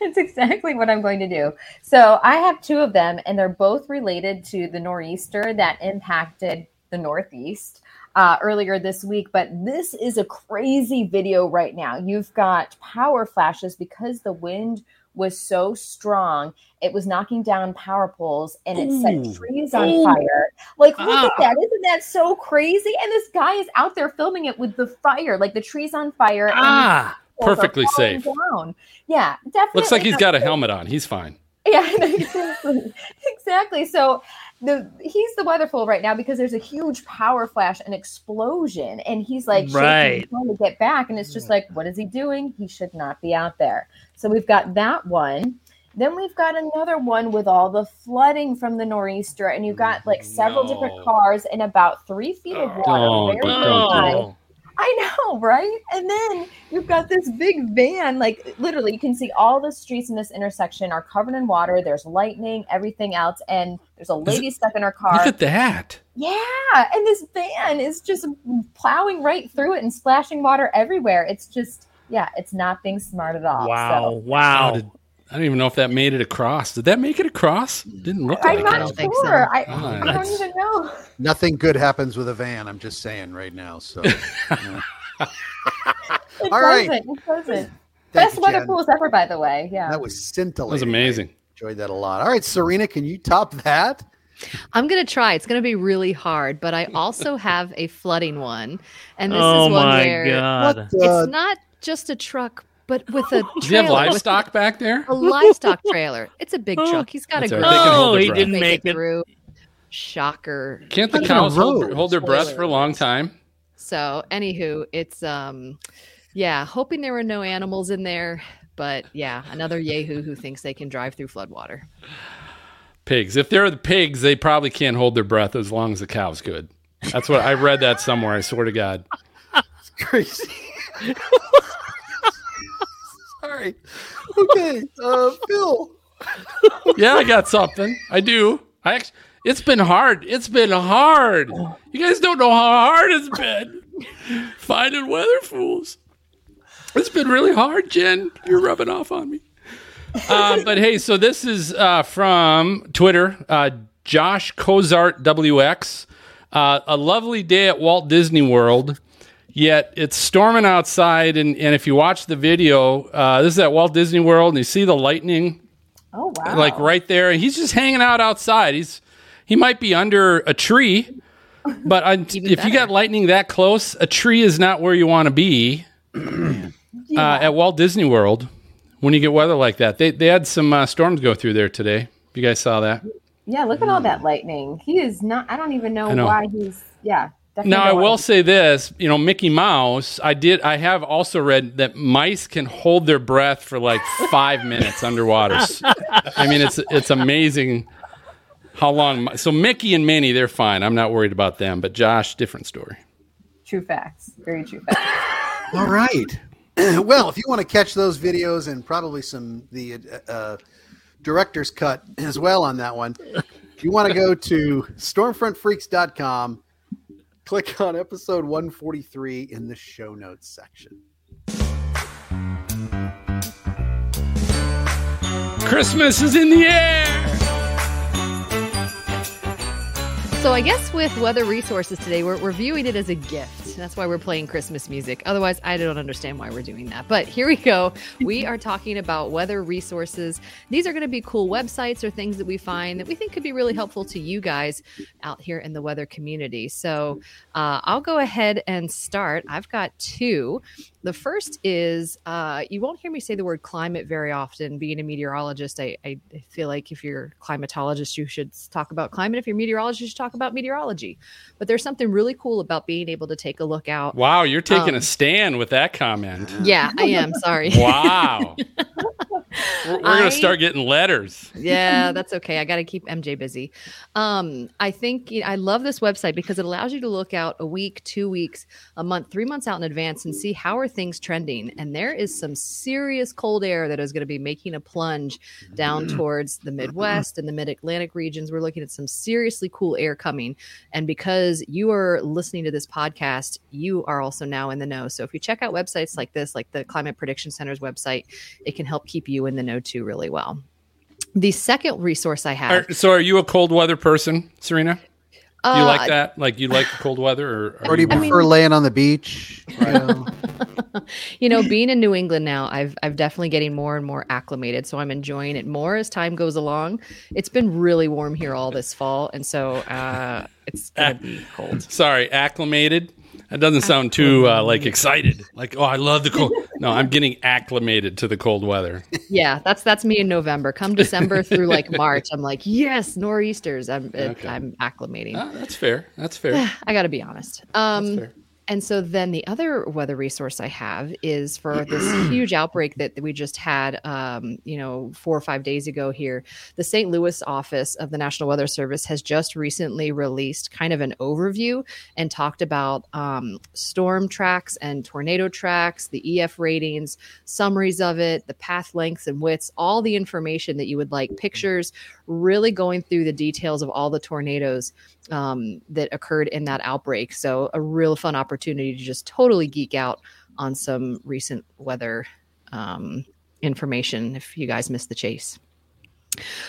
That's exactly what I'm going to do. So I have two of them, and they're both related to the nor'easter that impacted the Northeast uh, earlier this week. But this is a crazy video right now. You've got power flashes because the wind was so strong, it was knocking down power poles and it Ooh. set trees on Ooh. fire. Like, look Ah. at that. Isn't that so crazy? And this guy is out there filming it with the fire, like the trees on fire. Ah, poles perfectly safe. Down. Yeah, definitely. Looks like he's got a helmet on. He's fine. Yeah, *laughs* exactly. exactly. So the he's the weather fool right now because there's a huge power flash and explosion, and he's like shaking, Right. trying to get back, and it's just like, what is he doing? He should not be out there. So we've got that one. Then we've got another one with all the flooding from the nor'easter, and you've got like several different cars in about three feet of water. Don't, very, very don't, high. I know, right? And then you've got this big van, like literally, you can see all the streets in this intersection are covered in water. There's lightning, everything else, and there's a lady stuck in her car. Look at that. yeah, and this van is just plowing right through it and splashing water everywhere. It's just, yeah, it's not being smart at all. wow, So wow. Did- I don't even know if that made it across. Did that make it across? Didn't look I'm like not it. don't think so. sure. I, Oh, I don't that's- even know. Nothing good happens with a van. I'm just saying right now. So, *laughs* yeah. It All right. doesn't. It doesn't. Best you, weather Jen. pools ever, by the way. Yeah. that was That scintillating. was amazing. Enjoyed that a lot. All right, Serena, can you top that? I'm gonna try. It's gonna be really hard, but I also *laughs* have a flooding one, and this oh is one my where god. It's not just a truck, but with a *laughs* Do you have trailer, with livestock back there? a livestock trailer. It's a big truck. He's got That's a all great. right. They Oh, he didn't make, make it it. through. Shocker. Can't the Look at cows hold, hold their breath for a long time? So, anywho, it's um, yeah, hoping there were no animals in there, but yeah, another yahoo who thinks they can drive through floodwater. Pigs. If they're the pigs, they probably can't hold their breath as long as the cows could. That's what I read that somewhere. I swear to God. *laughs* Crazy. *laughs* Sorry. Okay, uh, Phil. Yeah, I got something. I do. I actually, it's been hard. It's been hard. You guys don't know how hard it's been finding weather fools. It's been really hard, Jen. You're rubbing off on me. Uh, but hey, so this is uh, from Twitter, uh, Josh Cozart WX. Uh, a lovely day at Walt Disney World. Yet it's storming outside, and, and if you watch the video, uh, this is at Walt Disney World, and you see the lightning Oh, wow. like right there. He's just hanging out outside. He's he might be under a tree, but I, *laughs* if Even you got lightning that close, a tree is not where you want to be. *clears throat* uh, at Walt Disney World, when you get weather like that, they they had some uh, storms go through there today. You guys saw that? Yeah, look at all that lightning. He is not, I don't even know, I know. why he's, yeah. Definitely Now I will say this, you know, Mickey Mouse. I did. I have also read that mice can hold their breath for like five minutes underwater. *laughs* I mean, it's it's amazing how long. So Mickey and Minnie, they're fine. I'm not worried about them. But Josh, different story. True facts. Very true facts. All right. *clears throat* well, if you want to catch those videos and probably some the uh, director's cut as well on that one, if you want to go to stormfrontfreaks.com, click on episode 143 in the show notes section. Christmas is in the air. So I guess with weather resources today, we're, we're viewing it as a gift. That's why we're playing Christmas music. Otherwise, I don't understand why we're doing that. But here we go. We are talking about weather resources. These are going to be cool websites or things that we find that we think could be really helpful to you guys out here in the weather community. So uh, I'll go ahead and start. I've got two. The first is uh, you won't hear me say the word climate very often. Being a meteorologist, I, I feel like if you're a climatologist, you should talk about climate. If you're a meteorologist, you should talk about meteorology. But there's something really cool about being able to take a look out. Wow, you're taking Um, a stand with that comment. Yeah, I am. Sorry. Wow. *laughs* we're we're gonna start getting letters. yeah, *laughs* that's okay. I got to keep MJ busy. Um, I think I love this website because it allows you to look out a week, two weeks, a month, three months out in advance and see how are things trending. And there is some serious cold air that is going to be making a plunge down towards the Midwest and the Mid Atlantic regions. We're looking at some seriously cool air coming. And because you are listening to this podcast, you are also now in the know. So if you check out websites like this, like the Climate Prediction Center's website, it can help keep you in the know too really well. The second resource I have. Are- so, are you a cold weather person, Serena? Do you Uh, like that? Like you like the cold weather, or, Or do you I prefer mean- laying on the beach? You *laughs* know? you know, being in New England now, I've I've definitely getting more and more acclimated. So I'm enjoying it more as time goes along. It's been really warm here all this fall, and so uh, it's gonna be cold. *laughs* sorry, acclimated. That doesn't sound too uh, like excited. Like, oh, I love the cold. No, I'm *laughs* getting acclimated to the cold weather. Yeah, that's that's me in November. Come December through like *laughs* March, I'm like, yes, nor'easters. I'm Okay. I'm acclimating. Ah, that's fair. That's fair. *sighs* I got to be honest. Um, fair. And so then the other weather resource I have is for this *clears throat* huge outbreak that we just had, um, you know, four or five days ago here. The St. Louis office of the National Weather Service has just recently released kind of an overview and talked about um, storm tracks and tornado tracks, the EF ratings, summaries of it, the path lengths and widths, all the information that you would like, pictures, really going through the details of all the tornadoes um, that occurred in that outbreak. So, a real fun opportunity to just totally geek out on some recent weather um, information if you guys missed the chase.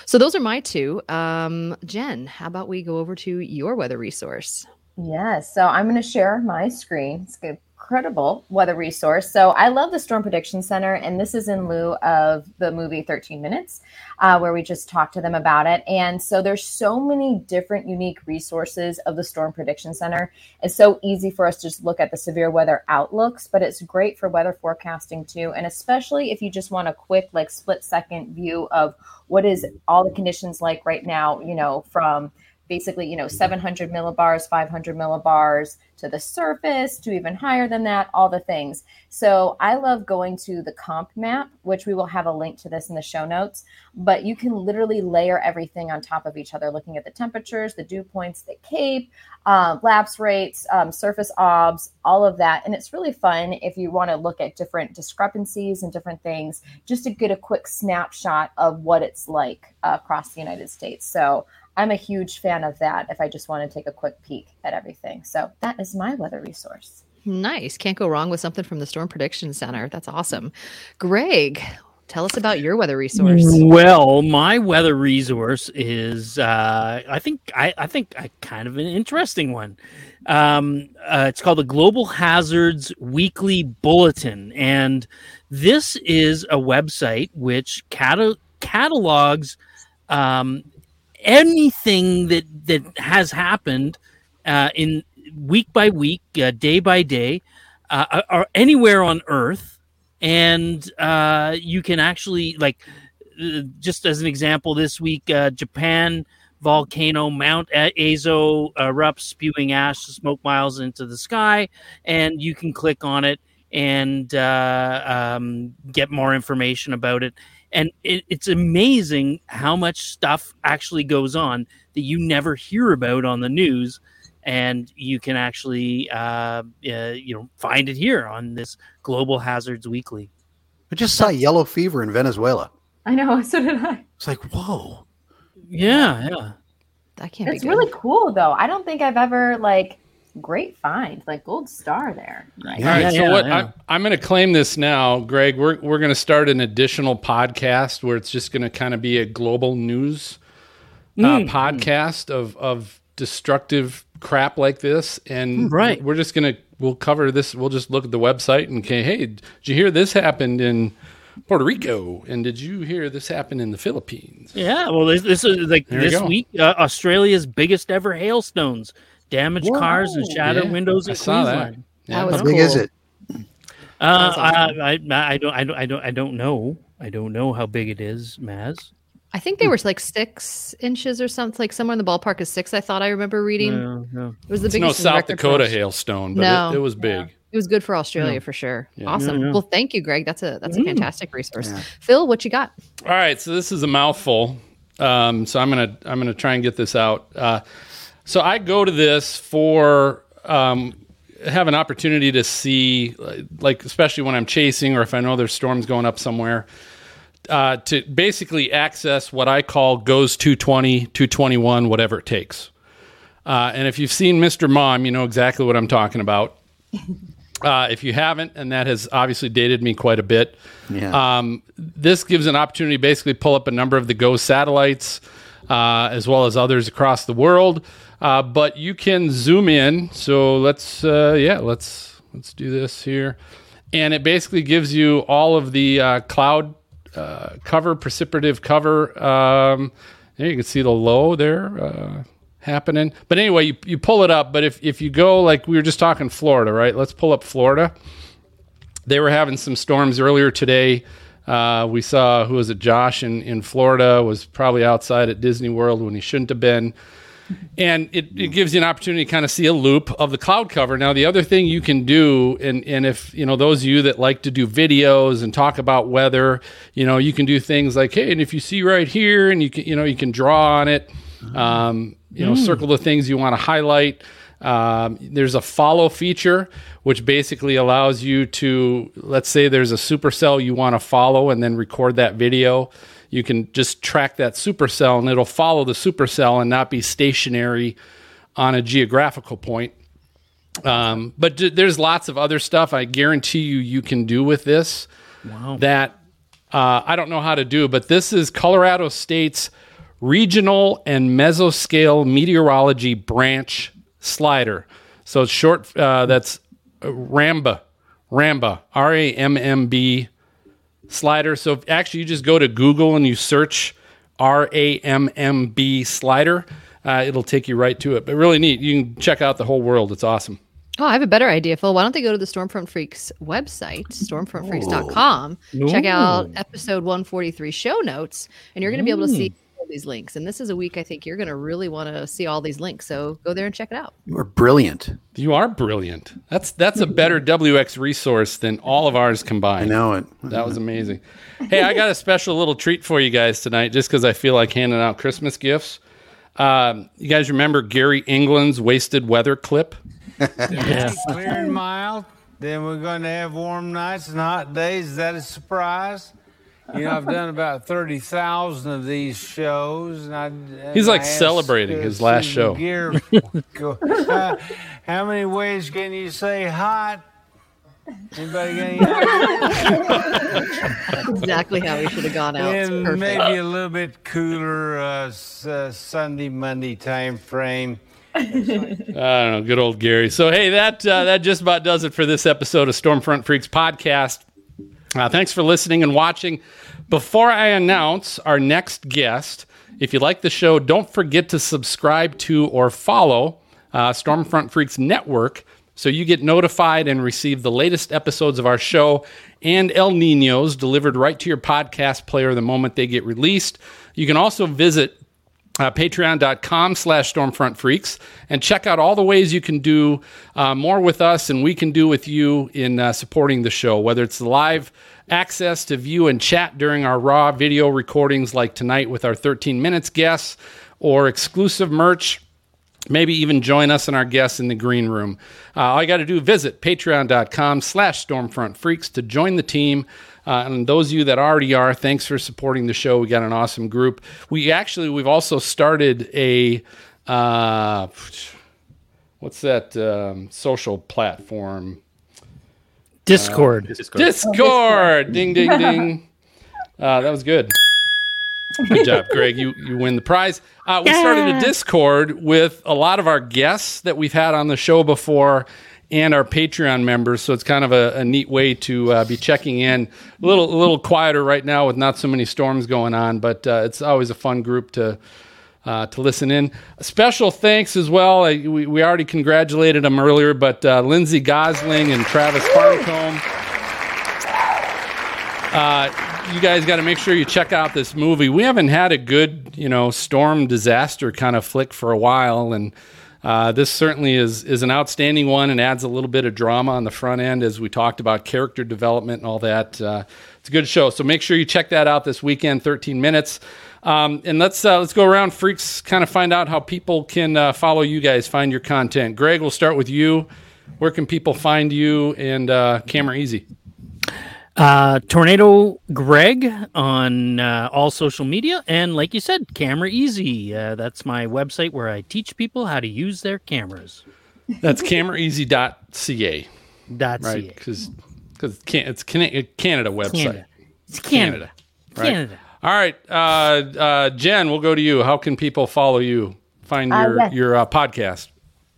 So, those are my two. Um, Jen, how about we go over to your weather resource? Yes. So I'm going to share my screen. It's an incredible weather resource. So I love the Storm Prediction Center, and this is in lieu of the movie 13 Minutes, uh, where we just talked to them about it. And so there's so many different unique resources of the Storm Prediction Center. It's so easy for us to just look at the severe weather outlooks, but it's great for weather forecasting too. And especially if you just want a quick, like split second view of what is all the conditions like right now, you know, from basically, you know, 700 millibars, 500 millibars to the surface, to even higher than that, all the things. So I love going to the comp map, which we will have a link to this in the show notes. But you can literally layer everything on top of each other, looking at the temperatures, the dew points, the cape, uh, lapse rates, um, surface obs, all of that. And it's really fun if you want to look at different discrepancies and different things, just to get a quick snapshot of what it's like uh, across the United States. So I'm a huge fan of that if I just want to take a quick peek at everything. So that is my weather resource. Nice. Can't go wrong with something from the Storm Prediction Center. That's awesome. Greg, tell us about your weather resource. Well, my weather resource is uh, I think I, I think I kind of an interesting one. Um, uh, it's called the Global Hazards Weekly Bulletin, and this is a website which cata- catalogs um, anything that that has happened uh, in week by week, uh, day by day, uh, or anywhere on Earth, and uh, you can actually like uh, just as an example, this week uh, Japan volcano Mount Aso erupts, spewing ash, smoke miles into the sky, and you can click on it and uh, um, get more information about it. And it, it's amazing how much stuff actually goes on that you never hear about on the news, and you can actually, uh, uh, you know, find it here on this Global Hazards Weekly. I just saw yellow fever in Venezuela. I know, *laughs* so did I. It's like, whoa. Yeah, yeah. That can't It's be good. really cool though. I don't think I've ever like great find, like gold star there. Right. All right. Yeah, so yeah, what yeah. I'm, I'm going to claim this now, Greg. We're we're going to start an additional podcast where it's just going to kind of be a global news uh, Mm. podcast of of destructive crap like this, and Right. we're just going to we'll cover this. We'll just look at the website and say, hey, did you hear this happened in Puerto Rico? And did you hear this happen in the Philippines? Yeah, well, this, this is like There this go. week, uh, Australia's biggest ever hailstones damaged cars and shattered Yeah, windows I in saw that. Queensland. Yeah. That was How big is it? Uh, awesome. I, I, I don't, I don't, I don't, I don't know. I don't know how big it is, Maz. I think they were like six inches or something, like somewhere in the ballpark of six. I thought I remember reading. No, no. It was the It's biggest. no South Dakota books. hailstone, but No. it, it was big. It was good for Australia for sure. Awesome. Yeah, yeah. Well, thank you, Greg. That's a that's a fantastic resource. Yeah. Phil, what you got? All right, so this is a mouthful. Um, so I'm gonna I'm gonna try and get this out. Uh, so I go to this for um, have an opportunity to see, like especially when I'm chasing or if I know there's storms going up somewhere, uh, to basically access what I call goes 220, 221, whatever it takes. Uh, and if you've seen Mr. Mom, you know exactly what I'm talking about. *laughs* Uh, if you haven't, and that has obviously dated me quite a bit, Yeah. um, this gives an opportunity to basically pull up a number of the GOES satellites, uh, as well as others across the world. Uh, but you can zoom in. So let's, uh, yeah, let's let's do this here, and it basically gives you all of the uh, cloud uh, cover, precipitative cover. Um, there you can see the low there. Uh, happening. But anyway, you, you pull it up. But if, if you go, like we were just talking Florida, right? Let's pull up Florida. They were having some storms earlier today. Uh, we saw, who was it, Josh in, in Florida, was probably outside at Disney World when he shouldn't have been. And it, it gives you an opportunity to kind of see a loop of the cloud cover. Now, the other thing you can do, and, and if, you know, those of you that like to do videos and talk about weather, you know, you can do things like, hey, and if you see right here, and you can, you know, you can draw on it, um, you know, Mm. circle the things you want to highlight. Um, there's a follow feature, which basically allows you to, let's say there's a supercell you want to follow and then record that video. You can just track that supercell and it'll follow the supercell and not be stationary on a geographical point. Um, but d- there's lots of other stuff I guarantee you you can do with this Wow. that uh, I don't know how to do, but this is Colorado State's regional and mesoscale meteorology branch slider. So it's short. Uh, that's Ramba, Ramba, R A M M B slider. So actually you just go to Google and you search R A M M B slider, uh, it'll take you right to it. But really neat. You can check out the whole world. It's awesome. Oh, I have a better idea, Phil. Why don't they go to the Stormfront Freaks website, stormfrontfreaks.com, check out episode 143 show notes, and you're going to be able to see Mm. All these links. And this is a week I think you're going to really want to see all these links. So go there and check it out. You are brilliant. You are brilliant. That's that's a better WX resource than all of ours combined. I know it. That was amazing. hey, I got a special little treat for you guys tonight, just because I feel like handing out Christmas gifts. Um, you guys remember Gary England's wasted weather clip? It's clear and mild. Then we're going to have warm nights and hot days. Is that a surprise? You know, I've done about 30,000 of these shows. And I, and He's, like, I celebrating his last show. Gear, *laughs* uh, how many ways can you say hot? Anybody got any *laughs* exactly how we should have gone out. And maybe a little bit cooler uh, uh, Sunday, Monday time frame. I don't know, good old Gary. So hey, that uh, that just about does it for this episode of Stormfront Freaks podcast. Uh, thanks for listening and watching. Before I announce our next guest, if you like the show, don't forget to subscribe to or follow uh, Stormfront Freaks Network so you get notified and receive the latest episodes of our show and El Ninos delivered right to your podcast player the moment they get released. You can also visit uh, patreon.com slash stormfront freaks and check out all the ways you can do uh, more with us and we can do with you in uh, supporting the show whether it's live access to view and chat during our raw video recordings like tonight with our 13 minutes guests or exclusive merch. Maybe even join us and our guests in the green room. Uh, all you got to do visit patreon.com slash stormfront freaks to join the team uh, and those of you that already are thanks for supporting the show we got an awesome group we actually we've also started a uh, what's that um, social platform Discord. Uh, Discord. Ding, ding, ding. *laughs* Uh, that was good. Good job, Greg. You you win the prize. Uh, we started a Discord with a lot of our guests that we've had on the show before, and our Patreon members. So it's kind of a, a neat way to uh, be checking in. A little a little quieter right now with not so many storms going on, but uh, it's always a fun group to. Uh, to listen in. A special thanks as well. I, we, we already congratulated them earlier, but uh, Lindsay Gossling and Travis Farncombe. Uh, you guys got to make sure you check out this movie. We haven't had a good, you know, storm disaster kind of flick for a while, and uh, this certainly is is an outstanding one and adds a little bit of drama on the front end as we talked about character development and all that. Uh, it's a good show, so make sure you check that out this weekend. Thirteen minutes. Um, and let's uh, let's go around, freaks. Kind of find out how people can uh, follow you guys, find your content. Greg, we'll start with you. Where can people find you and uh, Camera Easy? Uh, Tornado Greg on uh, all social media, and like you said, Camera Easy. Uh, that's my website where I teach people how to use their cameras. That's cameraeasy.ca. Dot right? ca. Because it's can it's Can- Canada website. Canada. It's Canada. right? Canada. All right, uh, uh, Jen, we'll go to you. How can people follow you? Find Uh, your yes. your uh, podcast.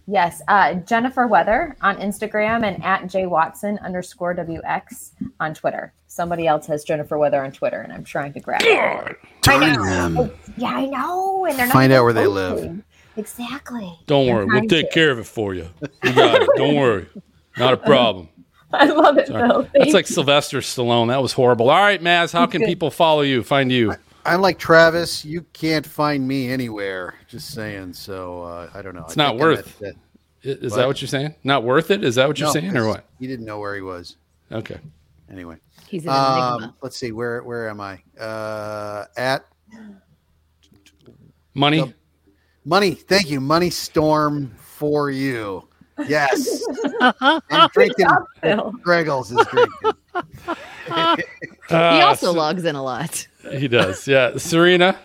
Yes, uh, Jennifer Weather on Instagram and at J Watson underscore WX on Twitter. Somebody else has Jennifer Weather on Twitter, and I'm trying to grab it. I Darn know. them. Yeah, I know. And they're not Find out where they live. posting. Exactly. Don't worry, we'll take to. care of it for you. You got it. Don't worry, not a problem. *laughs* I love it, Sorry. Bill. That's Thank like Sylvester Stallone. That was horrible. All right, Maz, how can Good. people follow you, find you? I'm like Travis. You can't find me anywhere. Just saying. So uh, I don't know. It's I not worth. at- at- Is What? that what you're saying? Not worth it? Is that what you're No, saying, or what? You didn't know where he was. Okay. Anyway, He's an um, enigma. let's see. Where where am I? Uh, at Money. money. Thank you, money storm for you. Yes, *laughs* and drinking. Greggles is drinking. *laughs* he Uh, also so- logs in a lot. *laughs* He does. Yeah. Serena,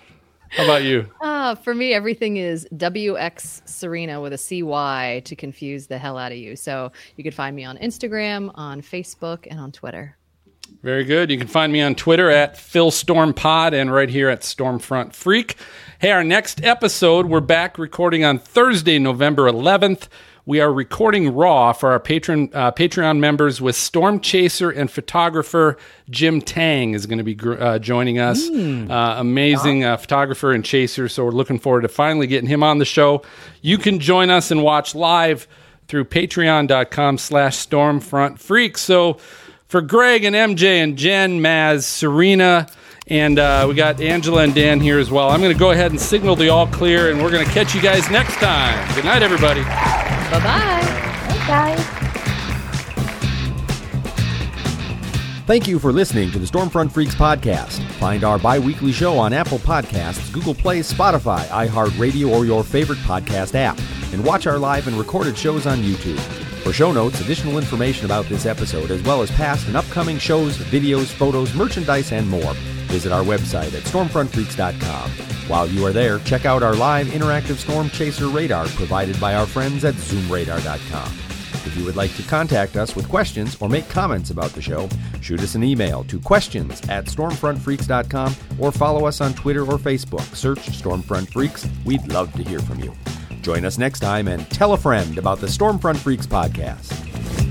how about you? Uh, for me, everything is WX Serena with a CY to confuse the hell out of you. So you can find me on Instagram, on Facebook, and on Twitter. Very good. You can find me on Twitter at PhilStormPod and right here at Stormfront Freak. Hey, our next episode, we're back recording on Thursday, November 11th. We are recording raw for our patron uh, Patreon members with storm chaser and photographer Jim Tang is going to be gr- uh, joining us. Uh, amazing uh, photographer and chaser. So we're looking forward to finally getting him on the show. You can join us and watch live through patreon.com slash stormfront freak. So for Greg and MJ and Jen, Maz, Serena, and uh, we got Angela and Dan here as well. I'm going to go ahead and signal the all clear, and we're going to catch you guys next time. Good night, everybody. Bye bye. Hey, guys. Thank you for listening to the Stormfront Freaks podcast. Find our bi weekly show on Apple Podcasts, Google Play, Spotify, iHeartRadio, or your favorite podcast app. And watch our live and recorded shows on YouTube. For show notes, additional information about this episode, as well as past and upcoming shows, videos, photos, merchandise, and more, visit our website at stormfrontfreaks.com. While you are there, check out our live interactive storm chaser radar provided by our friends at zoomradar.com. If you would like to contact us with questions or make comments about the show, shoot us an email to questions at stormfrontfreaks.com or follow us on Twitter or Facebook. Search Stormfront Freaks. We'd love to hear from you. Join us next time and tell a friend about the Stormfront Freaks podcast.